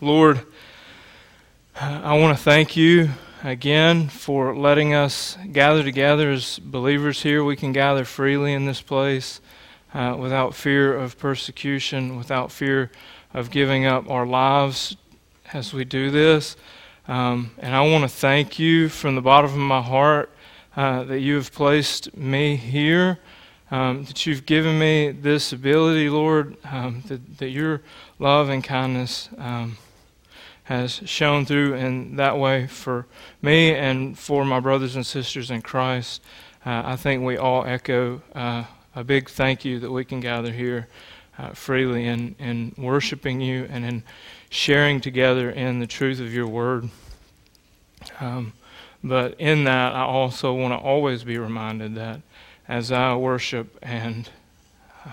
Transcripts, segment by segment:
Lord, I want to thank you again for letting us gather together as believers here. We can gather freely in this place uh, without fear of persecution, without fear of giving up our lives as we do this. Um, and I want to thank you from the bottom of my heart uh, that you have placed me here, um, that you've given me this ability, Lord, um, that, that your love and kindness um, has shown through in that way for me and for my brothers and sisters in Christ. Uh, I think we all echo uh, a big thank you that we can gather here uh, freely in, in worshiping you and in sharing together in the truth of your word. Um, but in that, I also want to always be reminded that as I worship and uh,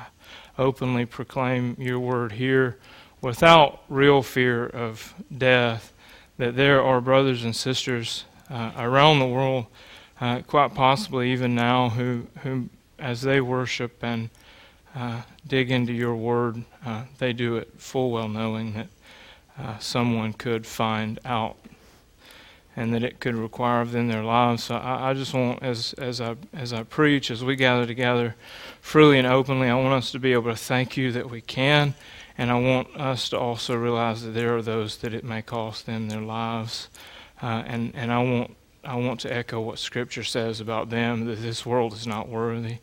openly proclaim your word here without real fear of death, that there are brothers and sisters uh, around the world, uh, quite possibly even now, who, who as they worship and uh, dig into your word, uh, they do it full well knowing that uh, someone could find out and that it could require of them their lives. So I, I, just want, as as I as I preach, as we gather together, freely and openly, I want us to be able to thank you that we can, and I want us to also realize that there are those that it may cost them their lives, uh, and and I want I want to echo what Scripture says about them that this world is not worthy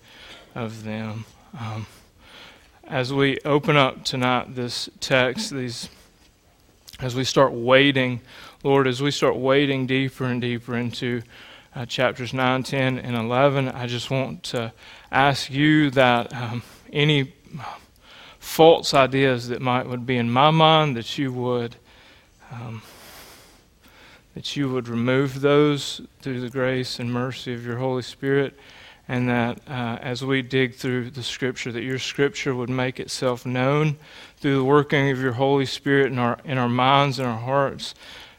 of them. Um, as we open up tonight this text, these as we start wading Lord, as we start wading deeper and deeper into uh, chapters 9, 10, and 11, I just want to ask you that um, any false ideas that might would be in my mind, that you would. Um, that you would remove those through the grace and mercy of your Holy Spirit, and that uh, as we dig through the Scripture, that your Scripture would make itself known through the working of your Holy Spirit in our in our minds and our hearts,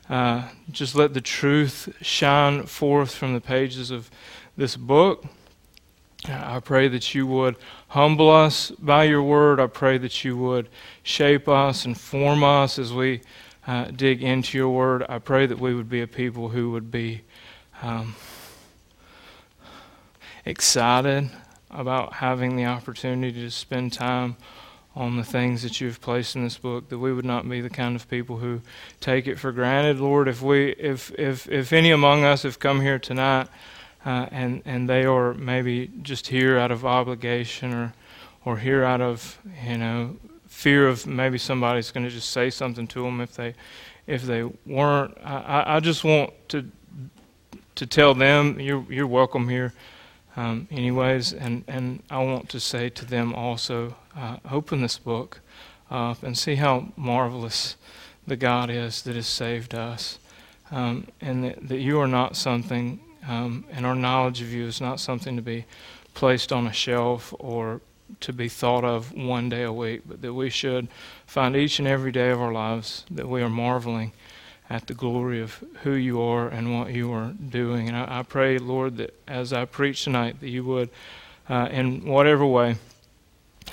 uh, just let the truth shine forth from the pages of this book. I pray that you would humble us by your word. I pray that you would shape us and form us as we uh, dig into your word. I pray that we would be a people who would be um, excited about having the opportunity to spend time on the things that you've placed in this book that we would not be the kind of people who take it for granted. Lord if we if if if any among us have come here tonight uh, and and they are maybe just here out of obligation or or here out of you know fear of maybe somebody's going to just say something to them if they if they weren't I, I just want to to tell them you're you're welcome here um, anyways and and I want to say to them also uh, open this book up and see how marvelous the God is that has saved us. Um, and that, that, you are not something, um, and our knowledge of you is not something to be placed on a shelf or to be thought of one day a week, but that we should find each and every day of our lives that we are marveling at the glory of who you are and what you are doing. And I, I pray, Lord, that as I preach tonight, that you would, uh, in whatever way,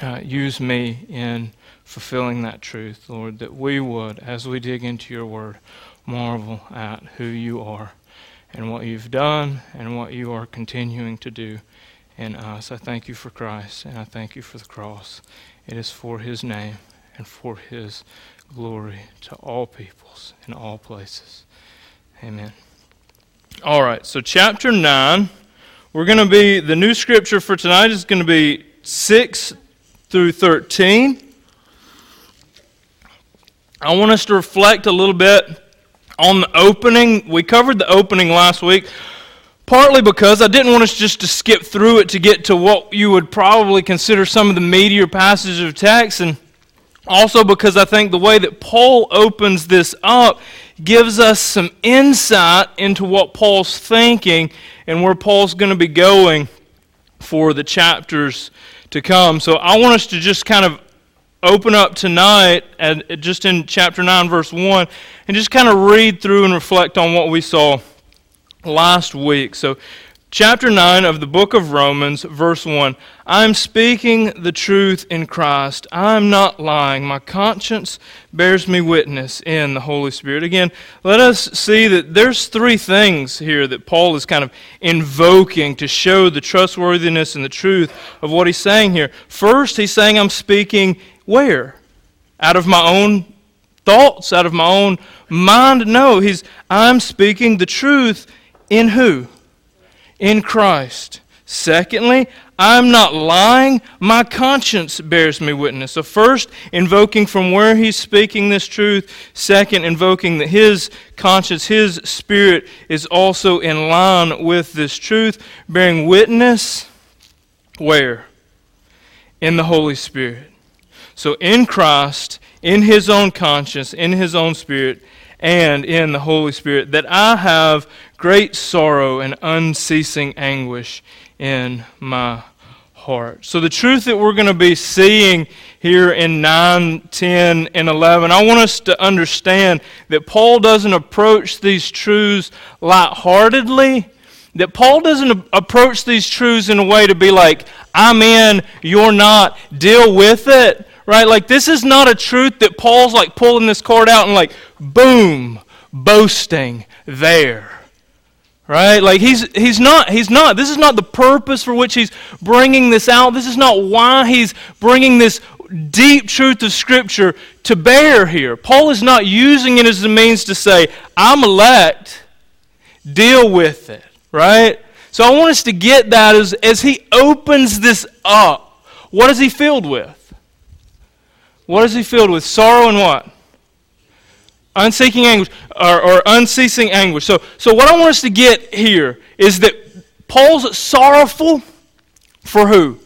uh, use me in fulfilling that truth, Lord, that we would, as we dig into your word, marvel at who you are and what you've done and what you are continuing to do in us. I thank you for Christ and I thank you for the cross. It is for his name and for his glory to all peoples in all places. Amen. All right, so chapter 9, we're going to be, the new scripture for tonight is going to be 6 through 13. I want us to reflect a little bit on the opening. We covered the opening last week, partly because I didn't want us just to skip through it to get to what you would probably consider some of the meatier passages of text, and also because I think the way that Paul opens this up gives us some insight into what Paul's thinking and where Paul's going to be going for the chapters to come. So I want us to just kind of open up tonight and just in chapter 9 verse 1 and just kind of read through and reflect on what we saw last week. So chapter 9 of the book of Romans, verse 1. I'm speaking the truth in Christ. I'm not lying. My conscience bears me witness in the Holy Spirit. Again, let us see that there's three things here that Paul is kind of invoking to show the trustworthiness and the truth of what he's saying here. First, he's saying, I'm speaking where? Out of my own thoughts, out of my own mind? No, he's I'm speaking the truth in who? In Christ. Secondly, I'm not lying. My conscience bears me witness. So, first, invoking from where he's speaking this truth. Second, invoking that his conscience, his spirit, is also in line with this truth, bearing witness where? In the Holy Spirit. So, in Christ, in his own conscience, in his own spirit, and in the Holy Spirit, that I have great sorrow and unceasing anguish in my heart. So, the truth that we're going to be seeing here in 9, 10, and 11, I want us to understand that Paul doesn't approach these truths lightheartedly. That Paul doesn't approach these truths in a way to be like, I'm in, you're not, deal with it right? Like, this is not a truth that Paul's like pulling this cord out and like, boom, boasting there. Right? Like he's he's not he's not this is not the purpose for which he's bringing this out. This is not why he's bringing this deep truth of scripture to bear here. Paul is not using it as a means to say, I'm elect, deal with it, right? So I want us to get that as, as he opens this up. What is he filled with? What is he filled with? Sorrow and what? Unseeking anguish or, or unceasing anguish. So, so what I want us to get here is that Paul's sorrowful for who?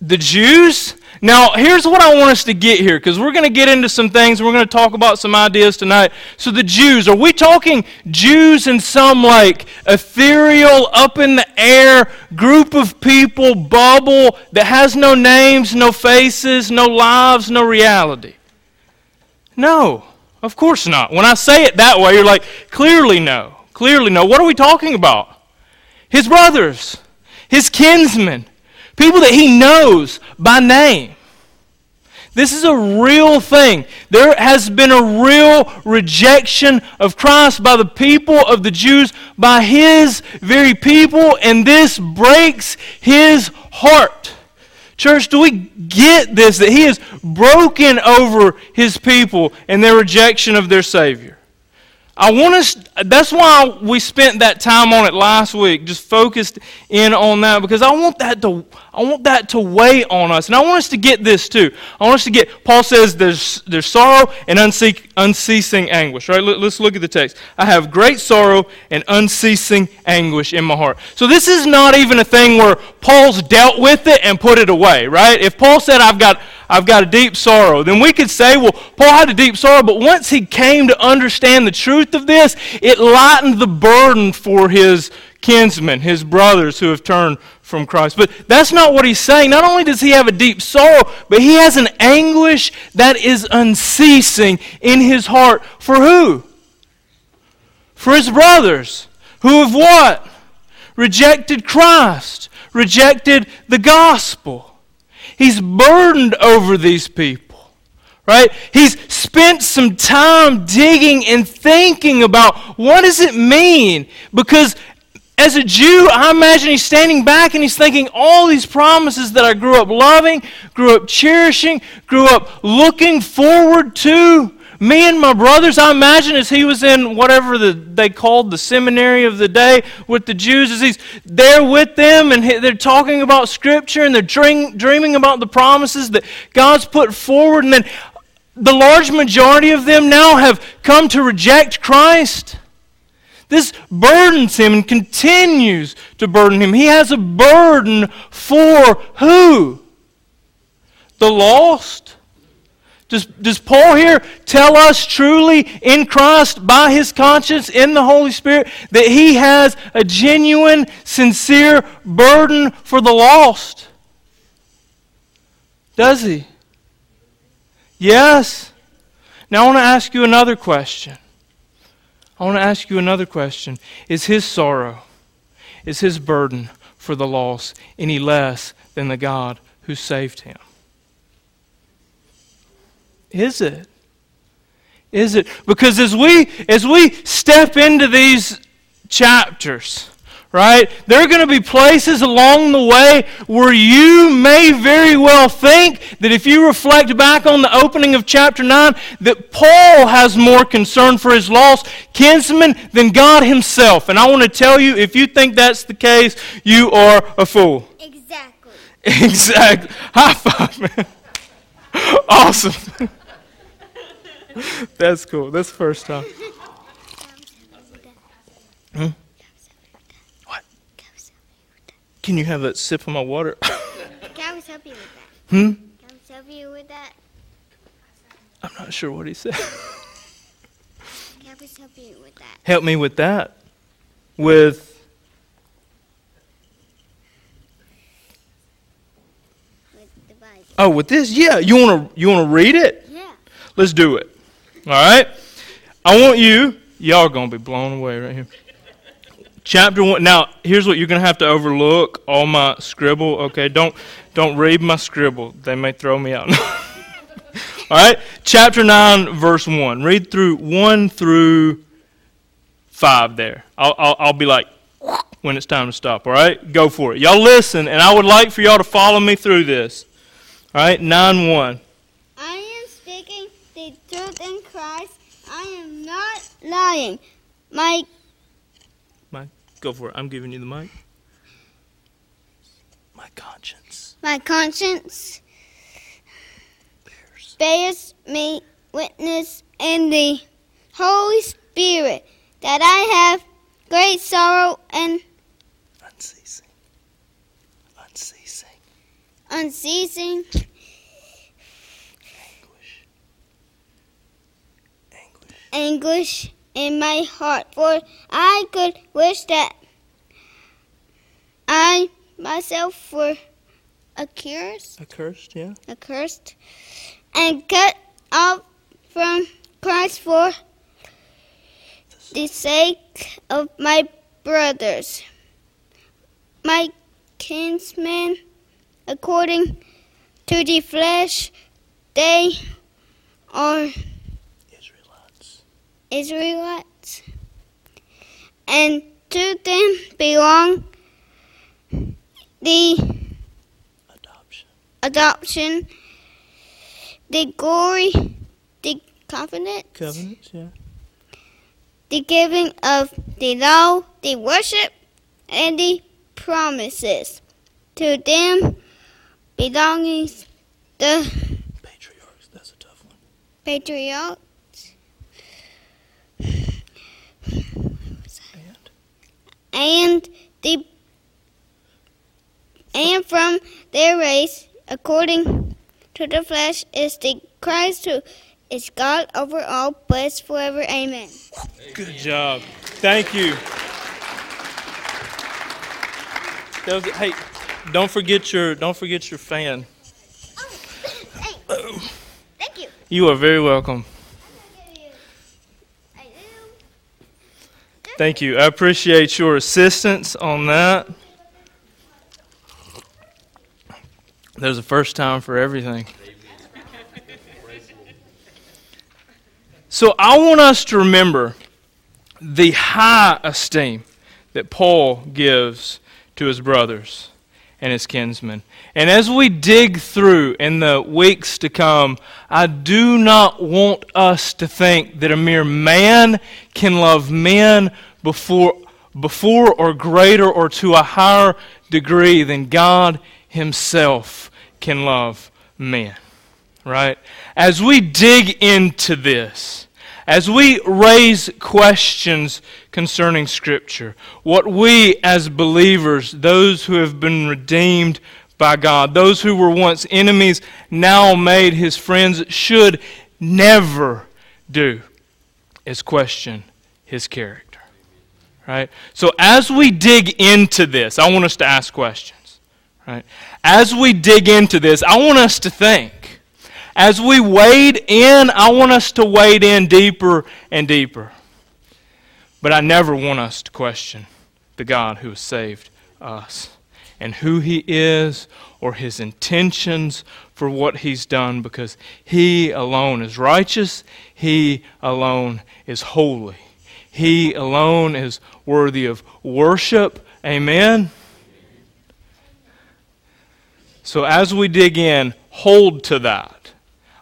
The Jews now, here's what I want us to get here, because we're going to get into some things. We're going to talk about some ideas tonight. So, the Jews, are we talking Jews in some like ethereal, up in the air group of people, bubble that has no names, no faces, no lives, no reality? No, of course not. When I say it that way, you're like, clearly no. Clearly no. What are we talking about? His brothers, his kinsmen people that he knows by name. This is a real thing. There has been a real rejection of Christ by the people of the Jews, by his very people, and this breaks his heart. Church, do we get this? That he is broken over his people and their rejection of their Savior. I want us, that's why we spent that time on it last week, just focused in on that, because I want that to, I want that to weigh on us. And I want us to get this too. I want us to get, Paul says there's, there's sorrow and unceasing anguish, right? Let's look at the text. I have great sorrow and unceasing anguish in my heart. So this is not even a thing where Paul's dealt with it and put it away, right? If Paul said, I've got, I've got a deep sorrow, then we could say, well, Paul had a deep sorrow, but once he came to understand the truth of this, it lightened the burden for his kinsmen, his brothers who have turned from Christ. But that's not what he's saying. Not only does he have a deep sorrow, but he has an anguish that is unceasing in his heart. For who? For his brothers, who have what? Rejected Christ, rejected the gospel. He's burdened over these people, right? He's spent some time digging and thinking about what does it mean? Because as a Jew, I imagine he's standing back and he's thinking, all these promises that I grew up loving, grew up cherishing, grew up looking forward to, me and my brothers, I imagine as he was in whatever the, they called the seminary of the day with the Jews, as he's there with them and they're talking about Scripture and they're dream, dreaming about the promises that God's put forward. And then the large majority of them now have come to reject Christ. This burdens him and continues to burden him. He has a burden for who? The lost does, does Paul here tell us truly in Christ, by his conscience, in the Holy Spirit, that he has a genuine, sincere burden for the lost? Does he? Yes. Now I want to ask you another question. I want to ask you another question. Is his sorrow, is his burden for the loss any less than the God who saved him? Is it? Is it? Because as we as we step into these chapters, right? There are going to be places along the way where you may very well think that if you reflect back on the opening of chapter 9, that Paul has more concern for his lost kinsman than God himself. And I want to tell you, if you think that's the case, you are a fool. Exactly. Exactly. High five, man. Awesome. that's cool. That's the first time. Hmm? Can you have a sip of my water? Can I help you with that? hmm? Can I help you with that? I'm not sure what he said. Can I help you with that? Help me with that. With With the Bible. Oh, with this? Yeah. You wanna you wanna read it? Yeah. Let's do it. All right. I want you. Y'all are gonna be blown away right here. Chapter one. Now, here's what you're gonna have to overlook all my scribble. Okay, don't don't read my scribble. They may throw me out. all right. Chapter nine, verse one. Read through one through five. There. I'll I'll, I'll be like when it's time to stop. All right. Go for it. Y'all listen, and I would like for y'all to follow me through this. All right. Nine one. I am speaking the truth in Christ. I am not lying. My Go for it. I'm giving you the mic. My conscience my conscience bears. bears me witness in the Holy Spirit that I have great sorrow and Unceasing. Unceasing. Unceasing Anguish. Anguish. anguish in my heart, for I could wish that I myself were accursed, Accursed, yeah? accursed, and cut off from Christ for the sake of my brothers, my kinsmen, according to the flesh, they are Israelites. Israelites, and to them belong the Adoption. adoption, the glory, the confidence, Covenants, yeah. the giving of the law, the worship, and the promises. To them belongs the Patriarchs, that's a tough one. patriarchs, And and the and from their race, according to the flesh, is the Christ who is God over all, blessed forever. Amen. good job. Thank you. That was, hey, don't forget your don't forget your fan. Oh, thanks. Thank you. You are very welcome. I do. Thank you. I appreciate your assistance on that. There's a first time for everything. So I want us to remember the high esteem that Paul gives to his brothers and his kinsmen. And as we dig through in the weeks to come, I do not want us to think that a mere man can love men before, before or greater or to a higher degree than God Himself can love men. Right? As we dig into this, as we raise questions concerning Scripture, what we as believers, those who have been redeemed by God, those who were once enemies, now made His friends, should never do is question His character. Right? So as we dig into this, I want us to ask questions. Right? As we dig into this, I want us to think as we wade in, I want us to wade in deeper and deeper. But I never want us to question the God who has saved us and who He is or His intentions for what He's done because He alone is righteous, He alone is holy, He alone is worthy of worship. Amen. So as we dig in, hold to that.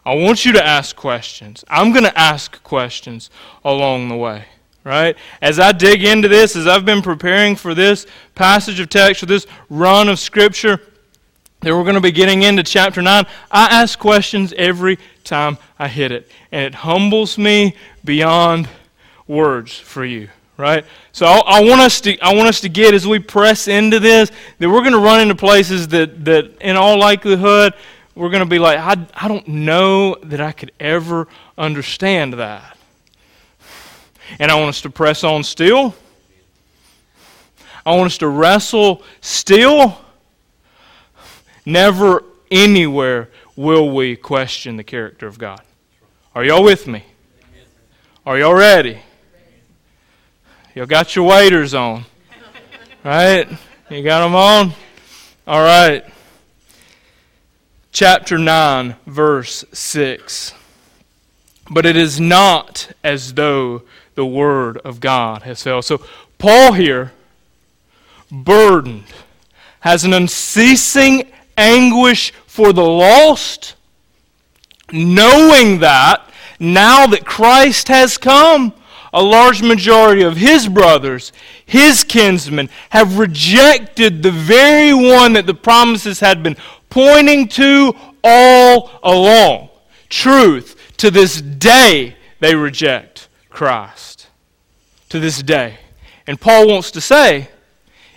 I want you to ask questions. I'm going to ask questions along the way right? As I dig into this, as I've been preparing for this passage of text, for this run of Scripture, that we're going to be getting into chapter 9, I ask questions every time I hit it. And it humbles me beyond words for you, right? So I, I, want us to, I want us to get, as we press into this, that we're going to run into places that, that in all likelihood, we're going to be like, I, I don't know that I could ever understand that. And I want us to press on still. I want us to wrestle still. Never anywhere will we question the character of God. Are y'all with me? Are y'all ready? Y'all got your waders on. Right? You got them on? All right. Chapter 9, verse 6. But it is not as though the Word of God has failed. So, Paul here, burdened, has an unceasing anguish for the lost, knowing that now that Christ has come, a large majority of his brothers, his kinsmen, have rejected the very one that the promises had been pointing to all along. Truth. To this day, they reject Christ to this day. And Paul wants to say,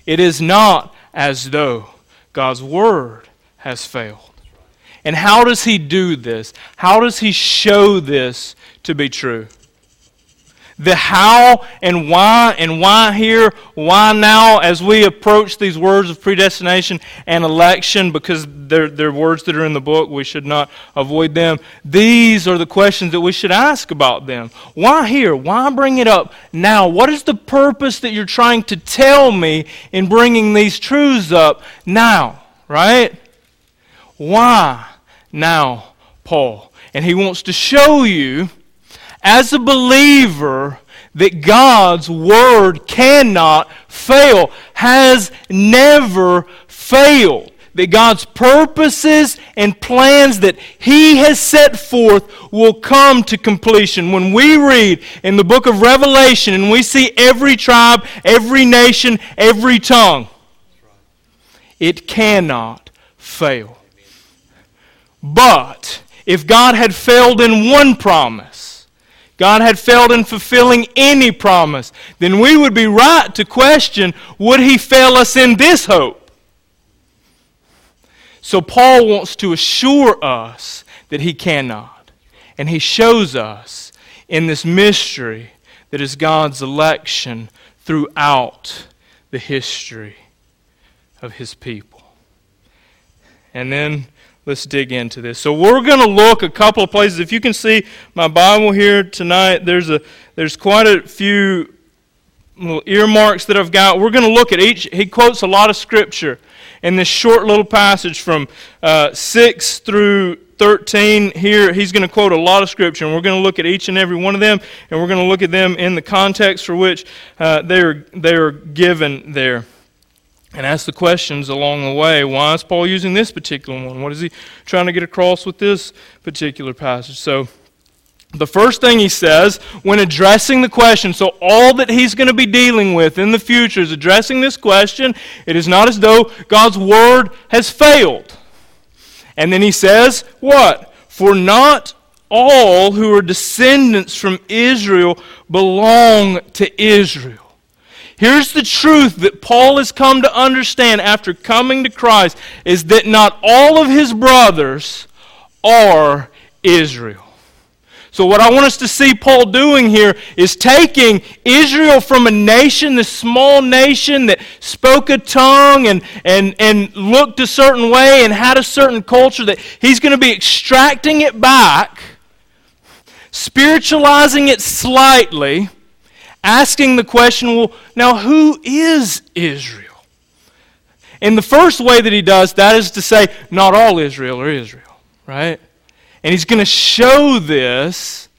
it is not as though God's word has failed. And how does he do this? How does he show this to be true? The how and why and why here, why now as we approach these words of predestination and election because they're, they're words that are in the book. We should not avoid them. These are the questions that we should ask about them. Why here? Why bring it up now? What is the purpose that you're trying to tell me in bringing these truths up now? Right? Why now, Paul? And he wants to show you as a believer that God's word cannot fail, has never failed. That God's purposes and plans that He has set forth will come to completion. When we read in the book of Revelation and we see every tribe, every nation, every tongue, it cannot fail. But if God had failed in one promise, God had failed in fulfilling any promise, then we would be right to question would he fail us in this hope? So Paul wants to assure us that he cannot. And he shows us in this mystery that is God's election throughout the history of his people. And then let's dig into this. So we're going to look a couple of places. If you can see my Bible here tonight, there's a there's quite a few little earmarks that I've got. We're going to look at each. He quotes a lot of scripture in this short little passage from uh, six through 13 here he's going to quote a lot of scripture and we're going to look at each and every one of them and we're going to look at them in the context for which uh, they, are, they are given there and ask the questions along the way. Why is Paul using this particular one? What is he trying to get across with this particular passage? So, the first thing he says when addressing the question, so all that he's going to be dealing with in the future is addressing this question. It is not as though God's word has failed. And then he says, What? For not all who are descendants from Israel belong to Israel. Here's the truth that Paul has come to understand after coming to Christ is that not all of his brothers are Israel. So, what I want us to see Paul doing here is taking Israel from a nation, this small nation that spoke a tongue and, and, and looked a certain way and had a certain culture, that he's going to be extracting it back, spiritualizing it slightly asking the question well, now who is Israel? And the first way that he does that is to say, not all Israel are Israel, right? And he's going to show this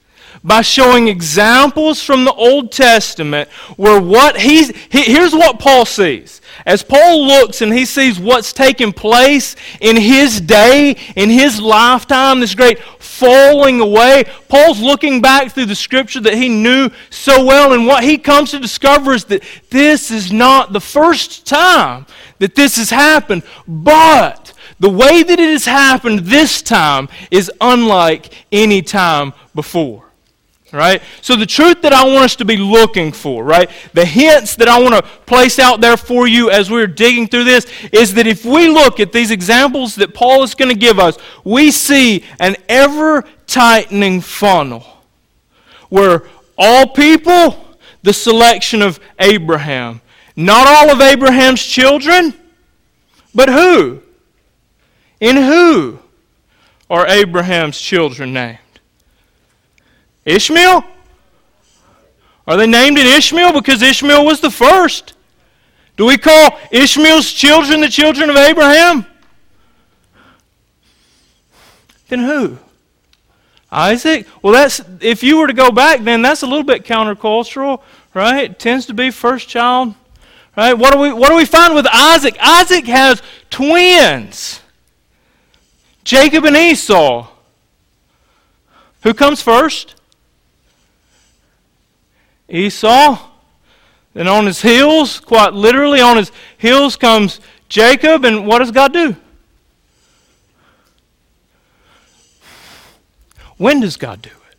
by showing examples from the Old Testament where what he's, he, here's what Paul sees. As Paul looks and he sees what's taking place in his day, in his lifetime, this great falling away, Paul's looking back through the scripture that he knew so well, and what he comes to discover is that this is not the first time that this has happened, but the way that it has happened this time is unlike any time before right? So the truth that I want us to be looking for, right? The hints that I want to place out there for you as we're digging through this is that if we look at these examples that Paul is going to give us, we see an ever tightening funnel where all people, the selection of Abraham, not all of Abraham's children, but who? In who are Abraham's children named? Ishmael? Are they named in Ishmael because Ishmael was the first? Do we call Ishmael's children the children of Abraham? Then who? Isaac? Well, that's if you were to go back, then that's a little bit countercultural, right? It tends to be first child, right? What do we what do we find with Isaac? Isaac has twins, Jacob and Esau. Who comes first? Esau. Then on his heels, quite literally, on his heels comes Jacob. And what does God do? When does God do it?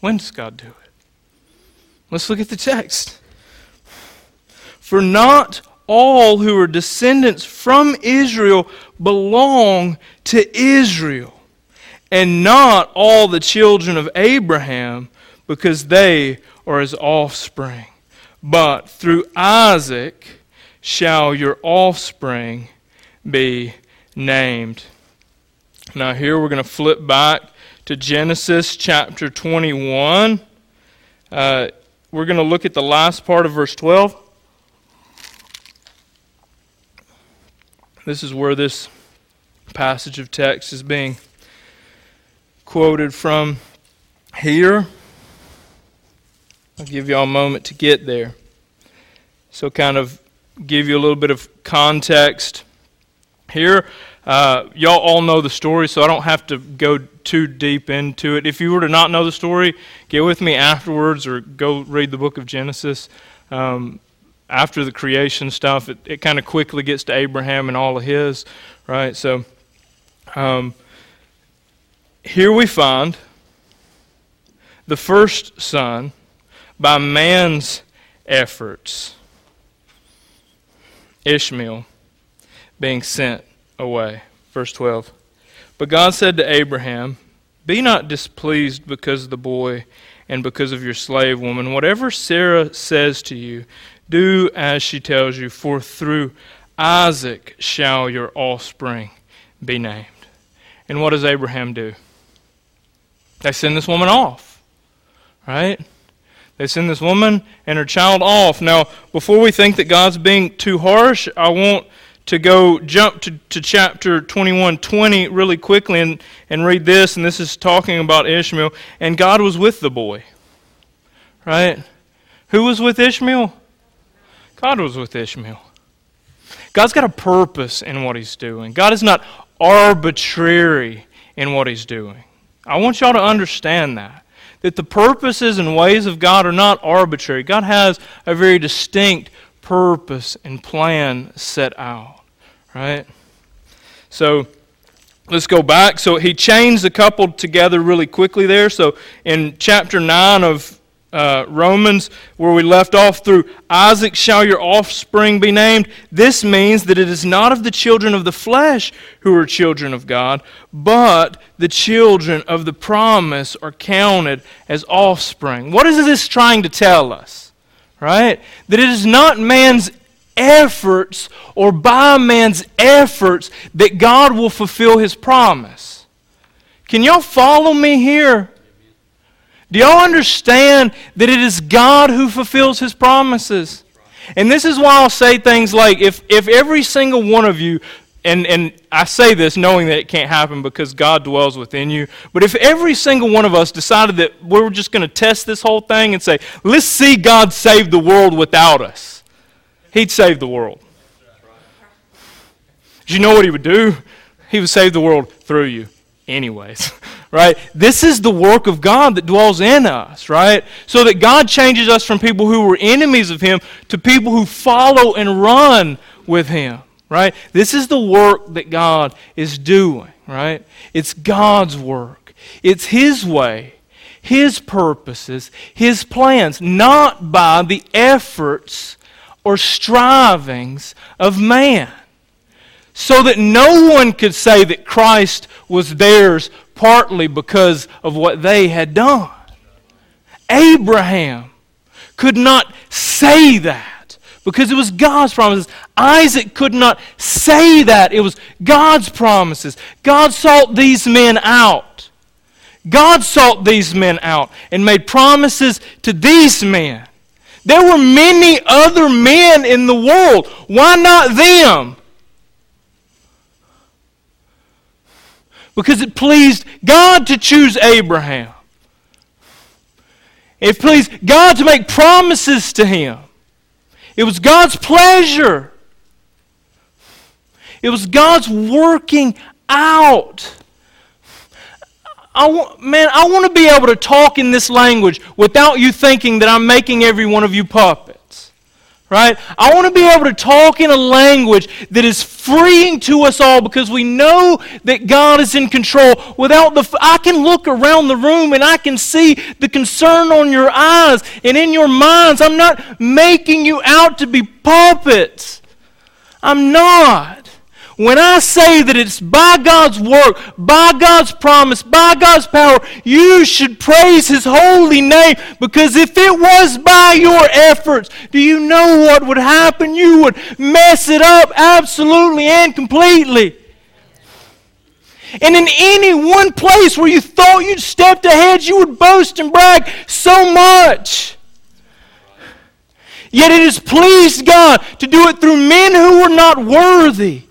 When does God do it? Let's look at the text. For not all who are descendants from Israel belong to Israel, and not all the children of Abraham because they are his offspring. But through Isaac shall your offspring be named. Now, here we're going to flip back to Genesis chapter 21. Uh, we're going to look at the last part of verse 12. This is where this passage of text is being quoted from here. I'll give you all a moment to get there. So, kind of give you a little bit of context here. Uh, y'all all know the story, so I don't have to go too deep into it. If you were to not know the story, get with me afterwards or go read the book of Genesis. Um, after the creation stuff, it, it kind of quickly gets to Abraham and all of his, right? So, um, here we find the first son by man's efforts. Ishmael being sent away. Verse 12. But God said to Abraham, Be not displeased because of the boy and because of your slave woman. Whatever Sarah says to you, do as she tells you, for through Isaac shall your offspring be named. And what does Abraham do? They send this woman off, right? They send this woman and her child off. Now, before we think that God's being too harsh, I want to go jump to, to chapter 21 20 really quickly and, and read this. And this is talking about Ishmael. And God was with the boy. Right? Who was with Ishmael? God was with Ishmael. God's got a purpose in what he's doing. God is not arbitrary in what he's doing. I want y'all to understand that that the purposes and ways of God are not arbitrary. God has a very distinct purpose and plan set out, right? So let's go back. So he chains the couple together really quickly there. So in chapter 9 of uh, Romans, where we left off through Isaac shall your offspring be named. This means that it is not of the children of the flesh who are children of God, but the children of the promise are counted as offspring. What is this trying to tell us? Right? That it is not man's efforts or by man's efforts that God will fulfill his promise. Can y'all follow me here? Do y'all understand that it is God who fulfills his promises? And this is why I'll say things like if, if every single one of you, and, and I say this knowing that it can't happen because God dwells within you, but if every single one of us decided that we were just going to test this whole thing and say, let's see God save the world without us, He'd save the world. Do you know what He would do? He would save the world through you, anyways. right? This is the work of God that dwells in us, right? So that God changes us from people who were enemies of Him to people who follow and run with Him, right? This is the work that God is doing, right? It's God's work, it's His way. His purposes, His plans, not by the efforts or strivings of man so that no one could say that Christ was theirs partly because of what they had done. Abraham could not say that because it was God's promises. Isaac could not say that. It was God's promises. God sought these men out. God sought these men out and made promises to these men. There were many other men in the world. Why not them? Because it pleased God to choose Abraham. It pleased God to make promises to him. It was God's pleasure. It was God's working out. I want, man, I want to be able to talk in this language without you thinking that I'm making every one of you puppets right? I want to be able to talk in a language that is freeing to us all because we know that God is in control. Without the, I can look around the room and I can see the concern on your eyes and in your minds. I'm not making you out to be puppets. I'm not. When I say that it's by God's work, by God's promise, by God's power, you should praise His holy name because if it was by your efforts, do you know what would happen? You would mess it up absolutely and completely. And in any one place where you thought you'd stepped ahead, you would boast and brag so much. Yet it has pleased God to do it through men who were not worthy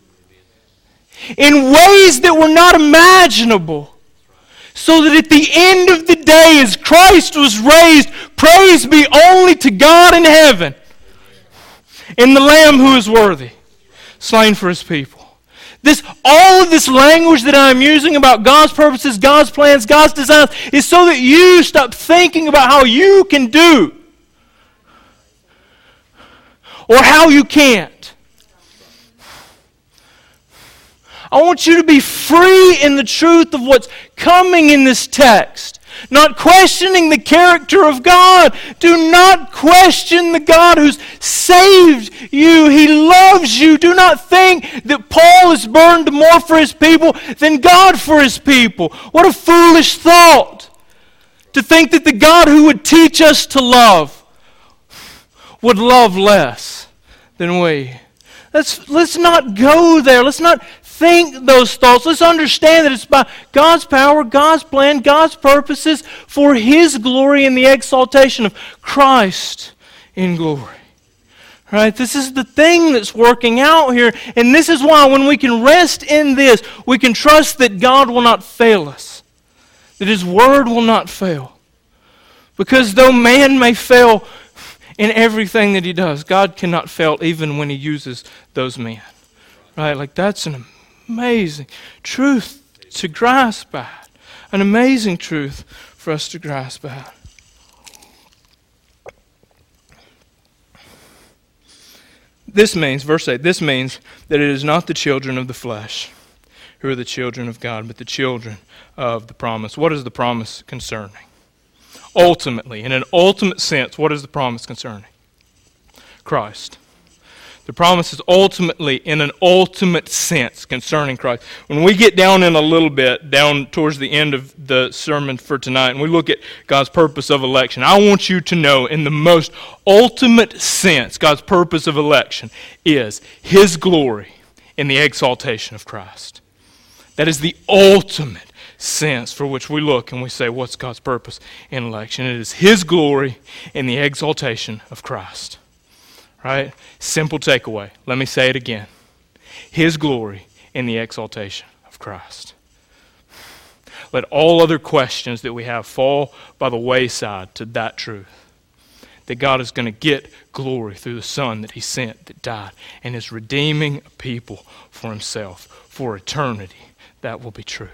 in ways that were not imaginable. So that at the end of the day, as Christ was raised, praise be only to God in heaven and the Lamb who is worthy, slain for his people. This, all of this language that I'm using about God's purposes, God's plans, God's designs is so that you stop thinking about how you can do or how you can't. I want you to be free in the truth of what's coming in this text. Not questioning the character of God. Do not question the God who's saved you. He loves you. Do not think that Paul is burned more for his people than God for his people. What a foolish thought to think that the God who would teach us to love would love less than we. Let's, let's not go there. Let's not think those thoughts. Let's understand that it's by God's power, God's plan, God's purposes for His glory and the exaltation of Christ in glory. Right? This is the thing that's working out here. And this is why when we can rest in this, we can trust that God will not fail us, that His word will not fail. Because though man may fail in everything that he does, God cannot fail even when He uses those men. Right? Like that's an amazing truth to grasp at. An amazing truth for us to grasp at. This means, verse 8, this means that it is not the children of the flesh who are the children of God, but the children of the promise. What is the promise concerning? Ultimately, in an ultimate sense, what is the promise concerning? Christ. The promise is ultimately in an ultimate sense concerning Christ. When we get down in a little bit, down towards the end of the sermon for tonight, and we look at God's purpose of election, I want you to know in the most ultimate sense, God's purpose of election is His glory in the exaltation of Christ. That is the ultimate sense for which we look and we say, What's God's purpose in election? It is His glory in the exaltation of Christ. Right? Simple takeaway. Let me say it again His glory in the exaltation of Christ. Let all other questions that we have fall by the wayside to that truth. That God is going to get glory through the Son that He sent, that died, and is redeeming a people for Himself for eternity. That will be true.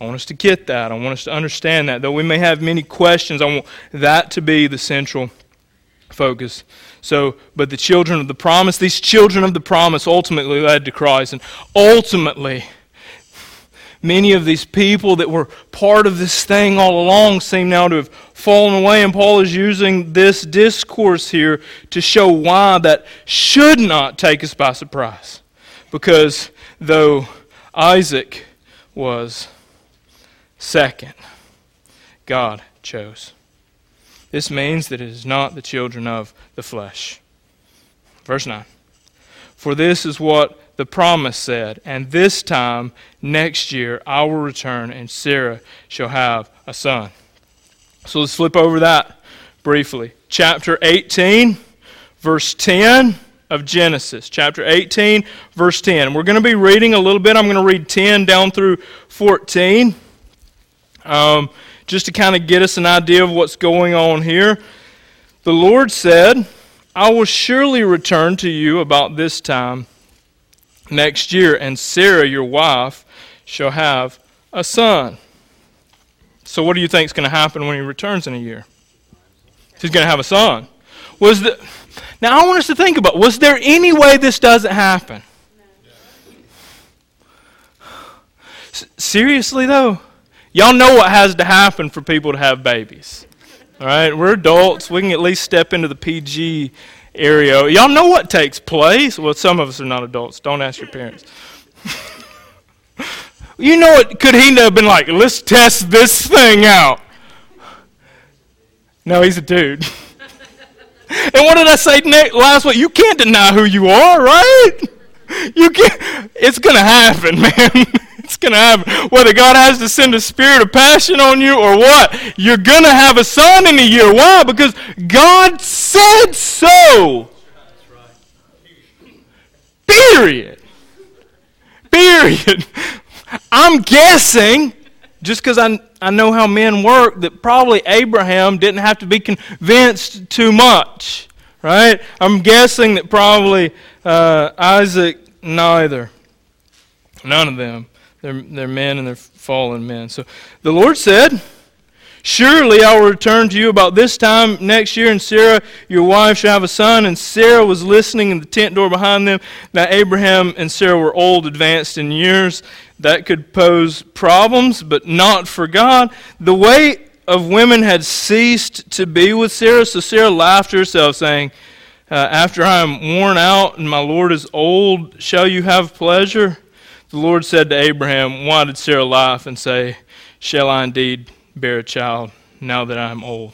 I want us to get that. I want us to understand that. Though we may have many questions, I want that to be the central focus. So, but the children of the promise, these children of the promise ultimately led to Christ. And ultimately, many of these people that were part of this thing all along seem now to have fallen away. And Paul is using this discourse here to show why that should not take us by surprise. Because though Isaac was Second, God chose. This means that it is not the children of the flesh. Verse 9. For this is what the promise said, and this time next year I will return, and Sarah shall have a son. So let's flip over that briefly. Chapter 18, verse 10 of Genesis. Chapter 18, verse 10. We're going to be reading a little bit. I'm going to read 10 down through 14 um, just to kind of get us an idea of what's going on here. The Lord said, I will surely return to you about this time next year, and Sarah, your wife, shall have a son. So, what do you think is going to happen when he returns in a year? He's going to have a son. Was the, now, I want us to think about was there any way this doesn't happen? S- seriously, though? Y'all know what has to happen for people to have babies. All right, we're adults. We can at least step into the PG area. Y'all know what takes place. Well, some of us are not adults. Don't ask your parents. you know what? Could he have been like, let's test this thing out? No, he's a dude. and what did I say last week? You can't deny who you are, right? You can't. It's gonna happen, man. It's going to happen. Whether God has to send a spirit of passion on you or what, you're going to have a son in a year. Why? Because God said so. Period. Period. I'm guessing, just because I, I know how men work, that probably Abraham didn't have to be convinced too much. Right? I'm guessing that probably uh, Isaac neither. None of them. They're, they're men and they're fallen men. So the Lord said, Surely I will return to you about this time next year, and Sarah, your wife, shall have a son. And Sarah was listening in the tent door behind them. Now Abraham and Sarah were old, advanced in years. That could pose problems, but not for God. The weight of women had ceased to be with Sarah, so Sarah laughed to herself, saying, uh, After I am worn out and my Lord is old, shall you have pleasure? The Lord said to Abraham, Why did Sarah laugh and say, Shall I indeed bear a child now that I am old?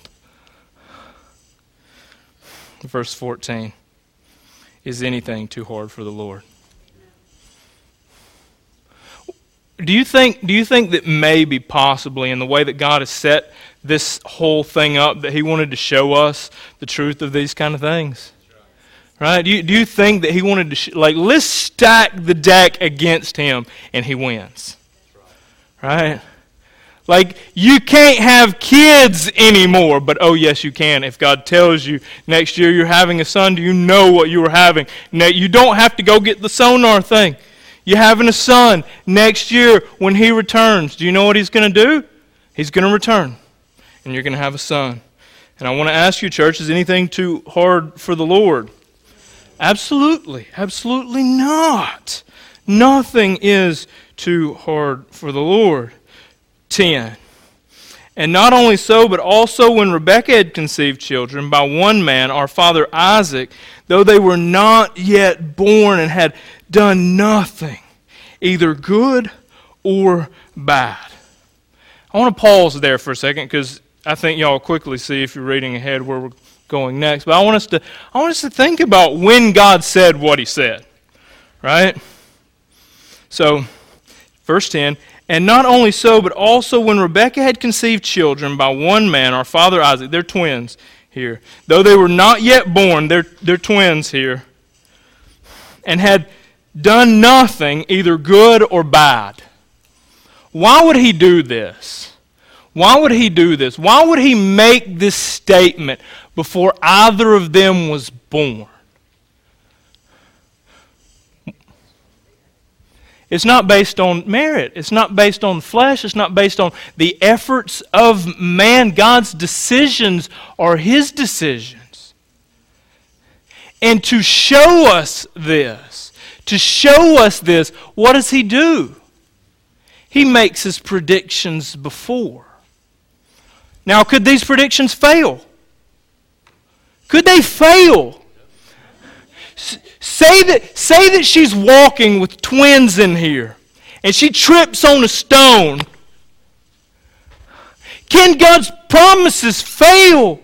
Verse 14 Is anything too hard for the Lord? Do you think, do you think that maybe, possibly, in the way that God has set this whole thing up, that He wanted to show us the truth of these kind of things? Right? Do you, do you think that he wanted to, sh- like, let's stack the deck against him and he wins? Right? Like, you can't have kids anymore, but oh, yes, you can. If God tells you next year you're having a son, do you know what you were having? Now, you don't have to go get the sonar thing. You're having a son next year when he returns. Do you know what he's going to do? He's going to return, and you're going to have a son. And I want to ask you, church, is anything too hard for the Lord? Absolutely, absolutely not. Nothing is too hard for the Lord. 10. And not only so, but also when Rebekah had conceived children by one man, our father Isaac, though they were not yet born and had done nothing, either good or bad. I want to pause there for a second because I think y'all quickly see if you're reading ahead where we're going next. But I want us to I want us to think about when God said what he said. Right? So, verse 10, And not only so, but also when Rebekah had conceived children by one man, our father Isaac, they're twins here. Though they were not yet born, they're, they're twins here. And had done nothing, either good or bad. Why would he do this? Why would he do this? Why would he make this statement before either of them was born? It's not based on merit. It's not based on flesh. It's not based on the efforts of man. God's decisions are his decisions. And to show us this, to show us this, what does he do? He makes his predictions before. Now, could these predictions fail? Could they fail? Say that, say that she's walking with twins in here and she trips on a stone. Can God's promises fail?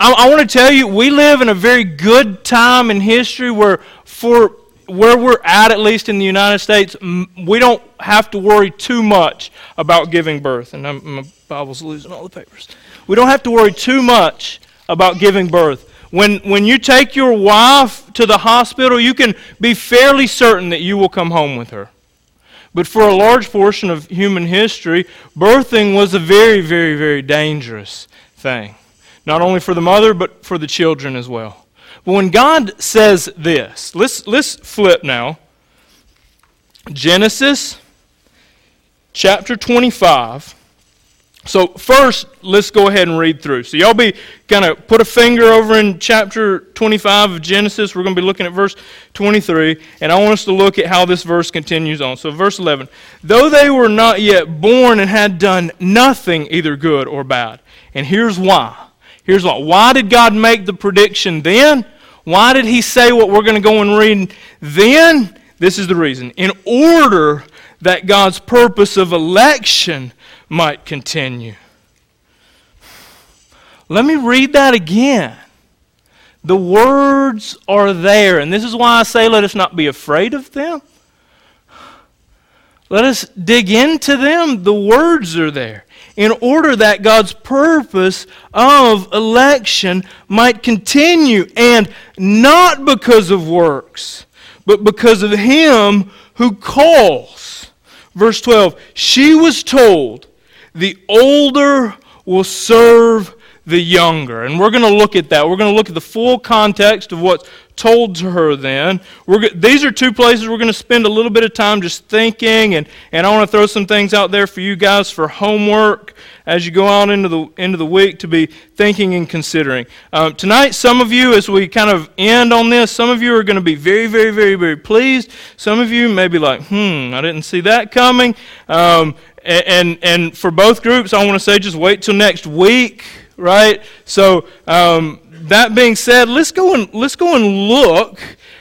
I, I want to tell you, we live in a very good time in history where, for where we're at, at least in the United States, we don't have to worry too much about giving birth. And I'm, my Bible's losing all the papers. We don't have to worry too much about giving birth. When, when you take your wife to the hospital, you can be fairly certain that you will come home with her. But for a large portion of human history, birthing was a very, very, very dangerous thing. Not only for the mother, but for the children as well. When God says this, let's, let's flip now. Genesis chapter 25. So, first, let's go ahead and read through. So, y'all be kind of put a finger over in chapter 25 of Genesis. We're going to be looking at verse 23, and I want us to look at how this verse continues on. So, verse 11 Though they were not yet born and had done nothing, either good or bad. And here's why. Here's why. Why did God make the prediction then? Why did He say what we're going to go and read then? This is the reason. In order that God's purpose of election might continue. Let me read that again. The words are there, and this is why I say let us not be afraid of them. Let us dig into them. The words are there. In order that God's purpose of election might continue, and not because of works, but because of Him who calls. Verse 12 She was told, the older will serve the younger. And we're going to look at that. We're going to look at the full context of what's told to her then. We're, these are two places we're going to spend a little bit of time just thinking, and, and I want to throw some things out there for you guys for homework as you go out into the, into the week to be thinking and considering. Um, tonight, some of you, as we kind of end on this, some of you are going to be very, very, very, very pleased. Some of you may be like, hmm, I didn't see that coming. Um, and, and, and for both groups, I want to say just wait till next week, right? So, um, that being said, let's go and let's go and look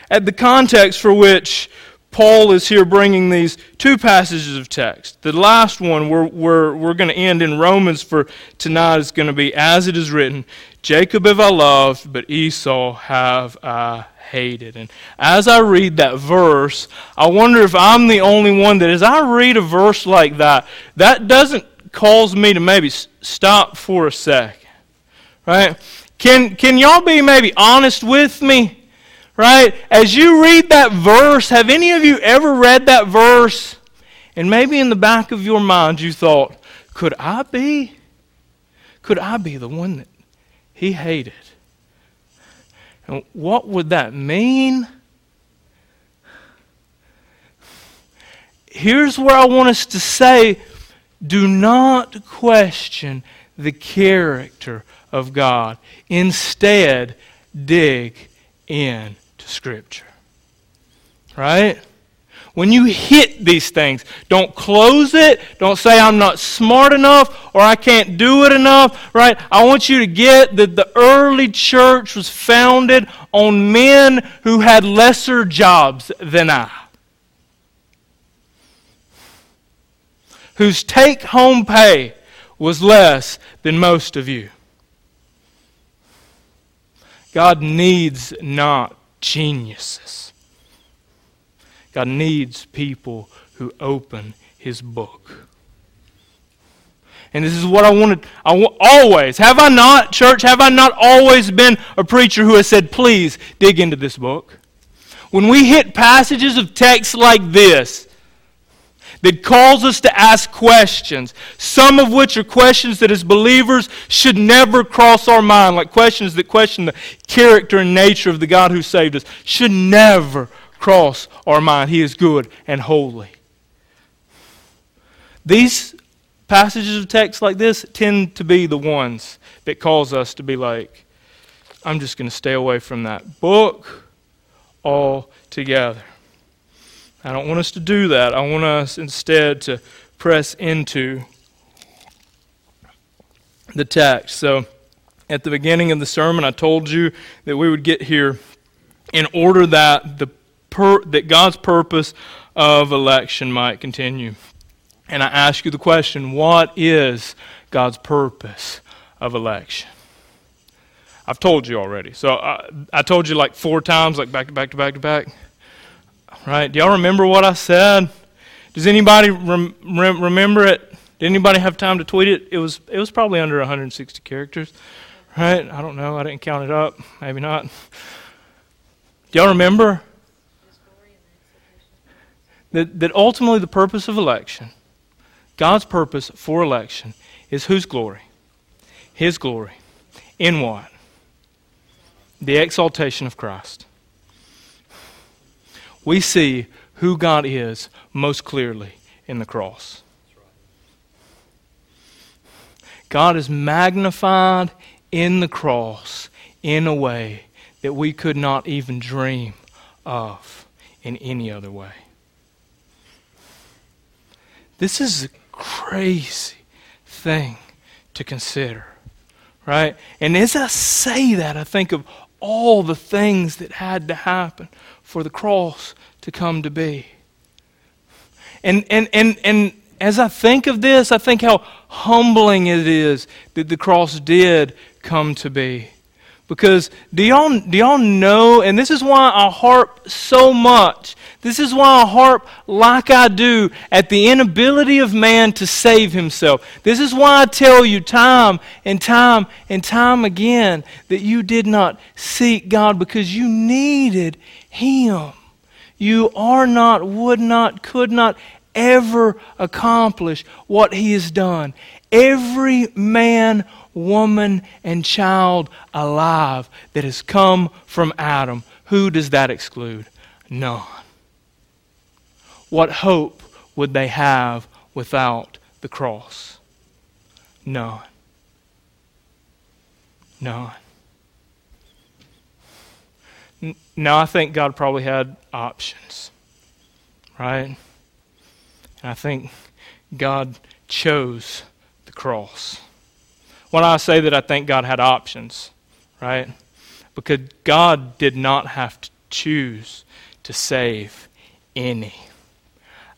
at the context for which Paul is here bringing these two passages of text. The last one we're, we're, we're going to end in Romans for tonight is going to be, as it is written, Jacob have I loved, but Esau have I hated. And as I read that verse, I wonder if I'm the only one that, as I read a verse like that, that doesn't cause me to maybe stop for a second. Right? Can, can y'all be maybe honest with me? Right? As you read that verse, have any of you ever read that verse and maybe in the back of your mind you thought, could I be? Could I be the one that he hated? And what would that mean? Here's where I want us to say do not question the character of God. Instead, dig into Scripture. Right? When you hit these things, don't close it. Don't say, I'm not smart enough or I can't do it enough, right? I want you to get that the early church was founded on men who had lesser jobs than I, whose take home pay was less than most of you. God needs not geniuses. God needs people who open his book. And this is what I wanted. I want, always. Have I not, church, have I not always been a preacher who has said, please dig into this book? When we hit passages of text like this, that calls us to ask questions, some of which are questions that as believers should never cross our mind, like questions that question the character and nature of the God who saved us, should never cross our mind. He is good and holy. These passages of text like this tend to be the ones that cause us to be like, I'm just going to stay away from that book altogether. I don't want us to do that. I want us instead to press into the text. So, at the beginning of the sermon, I told you that we would get here in order that the per, that God's purpose of election might continue. And I ask you the question, what is God's purpose of election? I've told you already. So I, I told you like four times, like back to back to back to back. Right? Do y'all remember what I said? Does anybody rem- rem- remember it? Did anybody have time to tweet it? It was it was probably under 160 characters, right? I don't know. I didn't count it up. Maybe not. Do y'all remember that that ultimately the purpose of election, God's purpose for election, is whose glory? His glory. In what? The exaltation of Christ we see who God is most clearly in the cross. God is magnified in the cross in a way that we could not even dream of in any other way. This is a crazy thing to consider, right? And as I say that, I think of all the things that had to happen for the cross to come to be. And, and, and, and as I think of this, I think how humbling it is that the cross did come to be. Because do y'all, do y'all know, and this is why I harp so much, this is why I harp like I do at the inability of man to save himself. This is why I tell you time and time and time again that you did not seek God because you needed him. You are not, would not, could not ever accomplish what He has done. Every man, woman, and child alive that has come from Adam, who does that exclude? None. What hope would they have without the cross? None. None. Now, I think God probably had options, right? And I think God chose the cross. When I say that I think God had options, right? Because God did not have to choose to save any.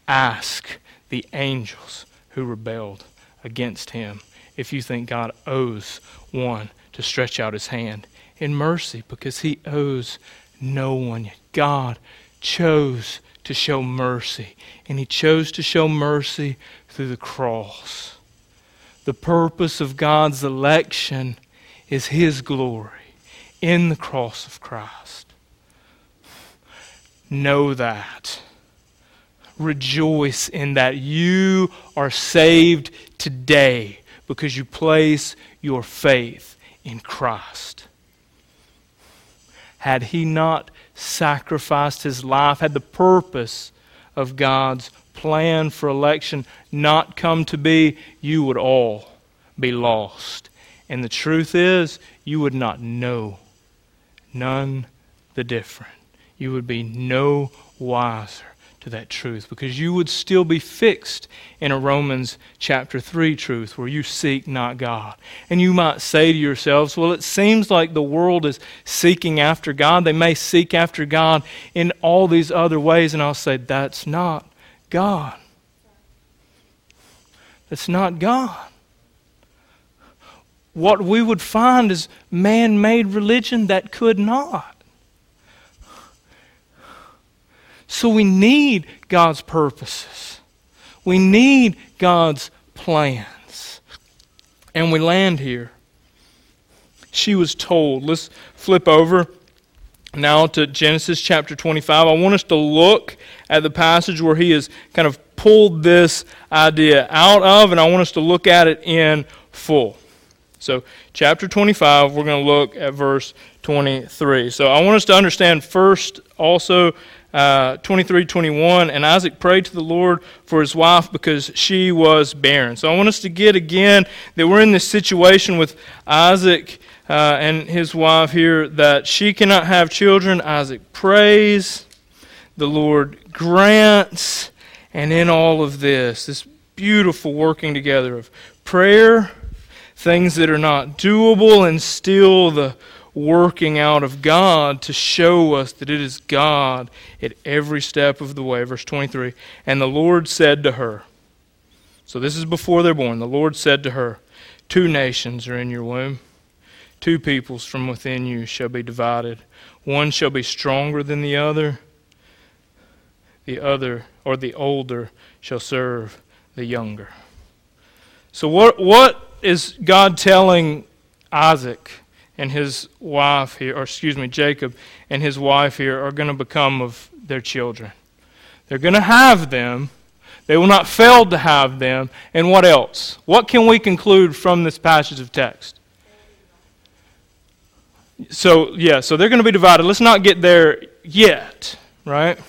Ask the angels who rebelled against him if you think God owes one to stretch out his hand in mercy because he owes no one. God chose to show mercy, and he chose to show mercy through the cross. The purpose of God's election is his glory in the cross of Christ. Know that. Rejoice in that you are saved today because you place your faith in Christ had he not sacrificed his life, had the purpose of God's plan for election not come to be, you would all be lost. And the truth is, you would not know none the different. You would be no wiser to that truth because you would still be fixed in a Romans chapter 3 truth where you seek not God. And you might say to yourselves, well, it seems like the world is seeking after God. They may seek after God in all these other ways. And I'll say, that's not God. That's not God. What we would find is man made religion that could not. So we need God's purposes. We need God's plans. And we land here. She was told. Let's flip over now to Genesis chapter 25. I want us to look at the passage where he has kind of pulled this idea out of, and I want us to look at it in full. So, chapter 25, we're going to look at verse 23. So, I want us to understand first also uh, 23 21. And Isaac prayed to the Lord for his wife because she was barren. So, I want us to get again that we're in this situation with Isaac uh, and his wife here that she cannot have children. Isaac prays, the Lord grants, and in all of this, this beautiful working together of prayer, things that are not doable, and still the working out of God to show us that it is God at every step of the way. Verse 23 And the Lord said to her, So this is before they're born. The Lord said to her, Two nations are in your womb Two peoples from within you shall be divided. One shall be stronger than the other. The other, or the older, shall serve the younger. So, what, what is God telling Isaac and his wife here, or excuse me, Jacob and his wife here are going to become of their children? They're going to have them. They will not fail to have them. And what else? What can we conclude from this passage of text? So, yeah, so they're going to be divided. Let's not get there yet, right?